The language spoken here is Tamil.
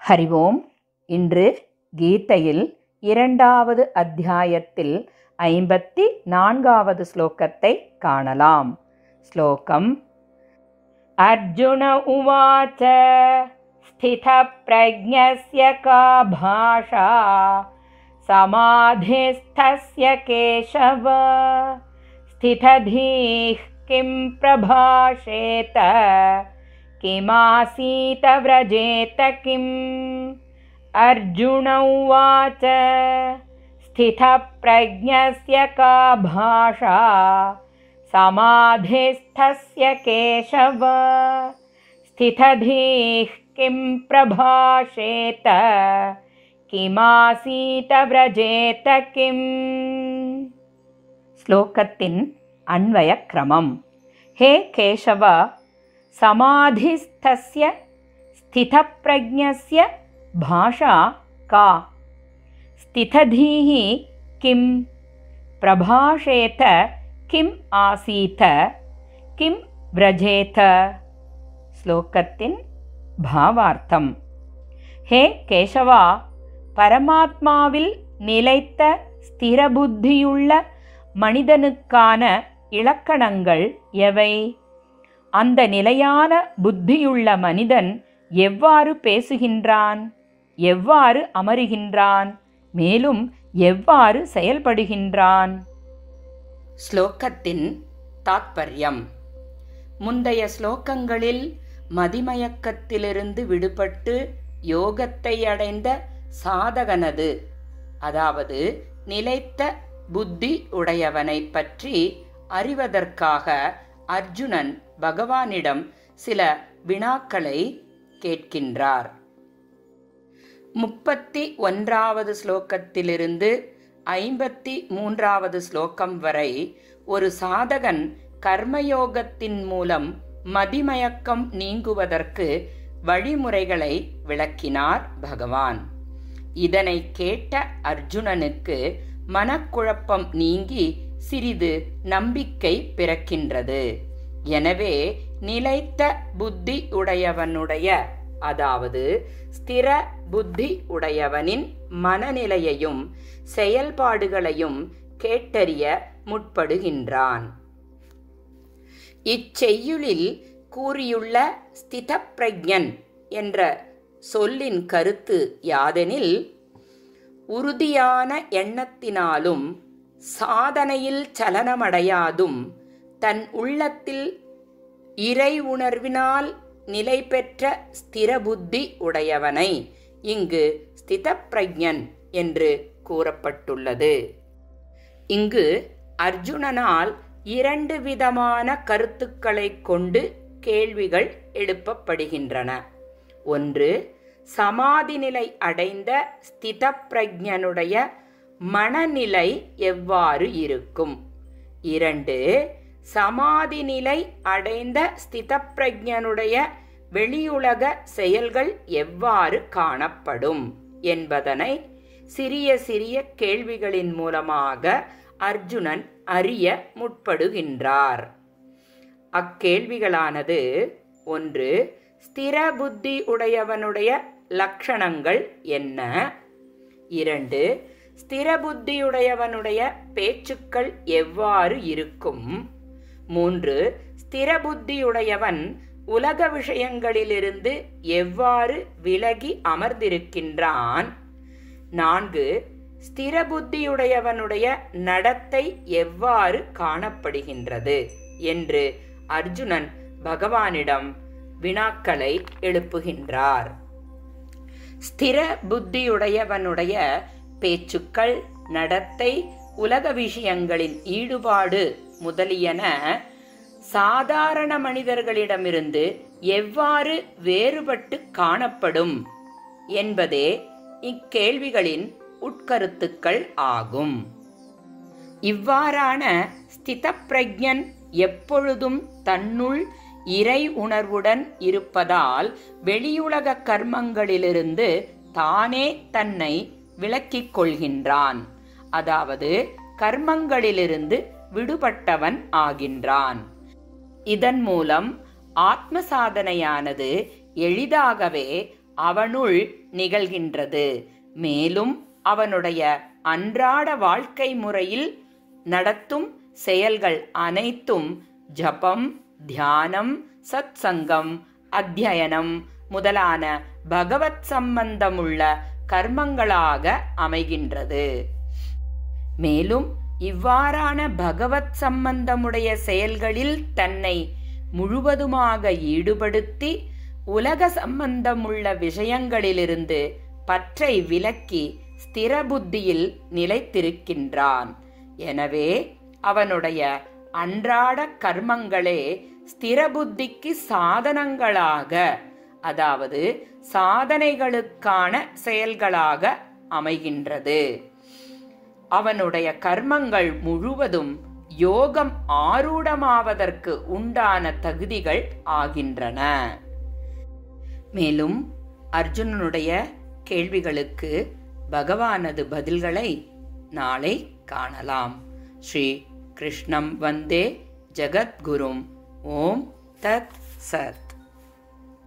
ஹரி ஓம் இன்று கீதையில் இரண்டாவது அத்தியாயத்தில் ஐம்பத்தி நான்காவது ஸ்லோகத்தை காணலாம் ஸ்லோகம் அர்ஜுன உவாச்ச स्थितप्रज्ञस्य का भाषा समाधिस्थस्य केशव स्थितधीः किं प्रभाषेत किमासीत व्रजेत किम् अर्जुन उवाच स्थितप्रज्ञस्य का भाषा समाधिस्थस्य केशव स्थितधीः किं प्रभाषेत கிமாசீத விரஜேத கிம் ஸ்லோகத்தின் அன்வய கிரமம் ஹே கேசவ சமாதிஸ்தஸ்ய ஸ்திதப்பிரஜ்ஞஸ்ய பாஷா கா ஸ்திததீः கிம் பிரபாஷேத கிம் ஆசீத கிம் விரஜேத ஸ்லோகத்தின் பாவார்த்தம் ஹே கேசவா பரமாத்மாவில் நிலைத்த ஸ்திரபுத்தியுள்ள மனிதனுக்கான இலக்கணங்கள் எவை அந்த நிலையான புத்தியுள்ள மனிதன் எவ்வாறு பேசுகின்றான்? எவ்வாறு அமருகின்றான்? மேலும் எவ்வாறு செயல்படுகின்றான்? ஸ்லோகத்தின் தாத்பரியம். முந்தைய ஸ்லோகங்களில் மதிமயக்கத்திலிருந்து விடுபட்டு யோகத்தை அடைந்த சாதகனது அதாவது நிலைத்த புத்தி உடையவனை பற்றி அறிவதற்காக அர்ஜுனன் பகவானிடம் சில வினாக்களை கேட்கின்றார். முப்பத்தி ஒன்றாவது ஸ்லோகத்திலிருந்து ஐம்பத்தி மூன்றாவது ஸ்லோகம் வரை ஒரு சாதகன் கர்மயோகத்தின் மூலம் மதிமயக்கம் நீங்குவதற்கு வழிமுறைகளை விளக்கினார் பகவான். இதனை கேட்ட அர்ஜுனனுக்கு மனக்குழப்பம் நீங்கி சிறிது நம்பிக்கை பிறக்கின்றது. எனவே நிலைத்த புத்தி உடையவனுடைய அதாவது ஸ்திர புத்தி உடையவனின் மனநிலையையும் செயல்பாடுகளையும் கேட்டறிய முற்படுகின்றான். இச்செய்யுளில் கூறியுள்ள ஸ்திதப்பிரஜன் என்ற சொல்லின் கருத்து யாதெனில் உறுதியான எண்ணத்தினாலும் சாதனையில் சலனமடையாதும் தன் உள்ளத்தில் இறை உணர்வினால் நிலை பெற்ற ஸ்திரபுத்தி உடையவனை. இங்கு ஸ்திதப்பிரஜன் என்று கூறப்பட்டுள்ளது. இங்கு அர்ஜுனனால் இரண்டு விதமான கருத்துக்களை கொண்டு கேள்விகள் எழுப்பப்படுகின்றன. ஒன்று சமாதி நிலை அடைந்த ஸ்தித பிரஜனுடைய மனநிலை எவ்வாறு இருக்கும்? இரண்டு சமாதி நிலை அடைந்த ஸ்திதப்பிரஜனுடைய வெளியுலக செயல்கள் எவ்வாறு காணப்படும் என்பதனை சிறிய சிறிய கேள்விகளின் மூலமாக அர்ஜுனன் அறிய முற்படுகின்றார். அக்கேள்விகளானது ஒன்று ஸ்திர புத்தி உடையவனுடைய லட்சணங்கள் என்ன? இரண்டு ஸ்திர புத்தியுடையவனுடைய பேச்சுக்கள் எவ்வாறு இருக்கும்? மூன்று ஸ்திர புத்தியுடையவன் உலக விஷயங்களிலிருந்து எவ்வாறு விலகி அமர்ந்திருக்கின்றான்? நான்கு ஸ்திர புத்தியுடையவனுடைய நடத்தை எவ்வாறு காணப்படுகின்றது? என்று அர்ஜுனன் பகவானிடம் வினாக்களை எழுப்புகின்றார். ஸ்திர புத்தியுடையவனுடைய பேச்சுக்கள் நடத்தை உலக விஷயங்களின் ஈடுபாடு முதலியன சாதாரண மனிதர்களிடமிருந்து எவ்வாறு வேறுபட்டு காணப்படும் என்பதே இக்கேள்விகளின் உட்கருத்துக்கள் ஆகும். இவ்வாறான ஸ்திதப்பிரஜன் எப்பொழுதும் தன்னுள் இறை உணர்வுடன் இருப்பதால் வெளியுலக கர்மங்களிலிருந்து தானே தன்னை விலக்கிக் கொள்கின்றான். அதாவது கர்மங்களிலிருந்து விடுபட்டவன் ஆகின்றான். இதன் மூலம் ஆத்ம சாதனையானது எளிதாகவே அவனுள் நிகழ்கின்றது. மேலும் அவனுடைய அன்றாட வாழ்க்கை முறையில் நடத்தும் செயல்கள் அனைத்தும் ஜபம் தியானம் சத்சங்கம் அத்தியனம் முதலான பகவத் சம்பந்தமுள்ள கர்மங்களாக அமைகின்றது. மேலும் இவ்வாறான பகவத் சம்பந்தமுடைய செயல்களில் தன்னை முழுவதுமாக ஈடுபடுத்தி உலக சம்பந்தமுள்ள விஷயங்களிலிருந்து பற்றை விலக்கி ஸ்திர புத்தியில் நிலைத்திருக்கின்றான். எனவே அவனுடைய அன்றாட கர்மங்களே ஸ்திர புத்திக்கு சாதனங்களாக அதாவது சாதனைகளுக்கான செயல்களாக அமைகின்றது. அவனுடைய கர்மங்கள் முழுவதும் யோகம் ஆரூடமாவதற்கு உண்டான தகுதிகள் ஆகின்றன. மேலும் அர்ஜுனனுடைய கேள்விகளுக்கு பகவானது பதில்களை நாளை காணலாம். ஸ்ரீ கிருஷ்ணம் வந்தே ஜகத்குரும். ஓம் தத் சத்.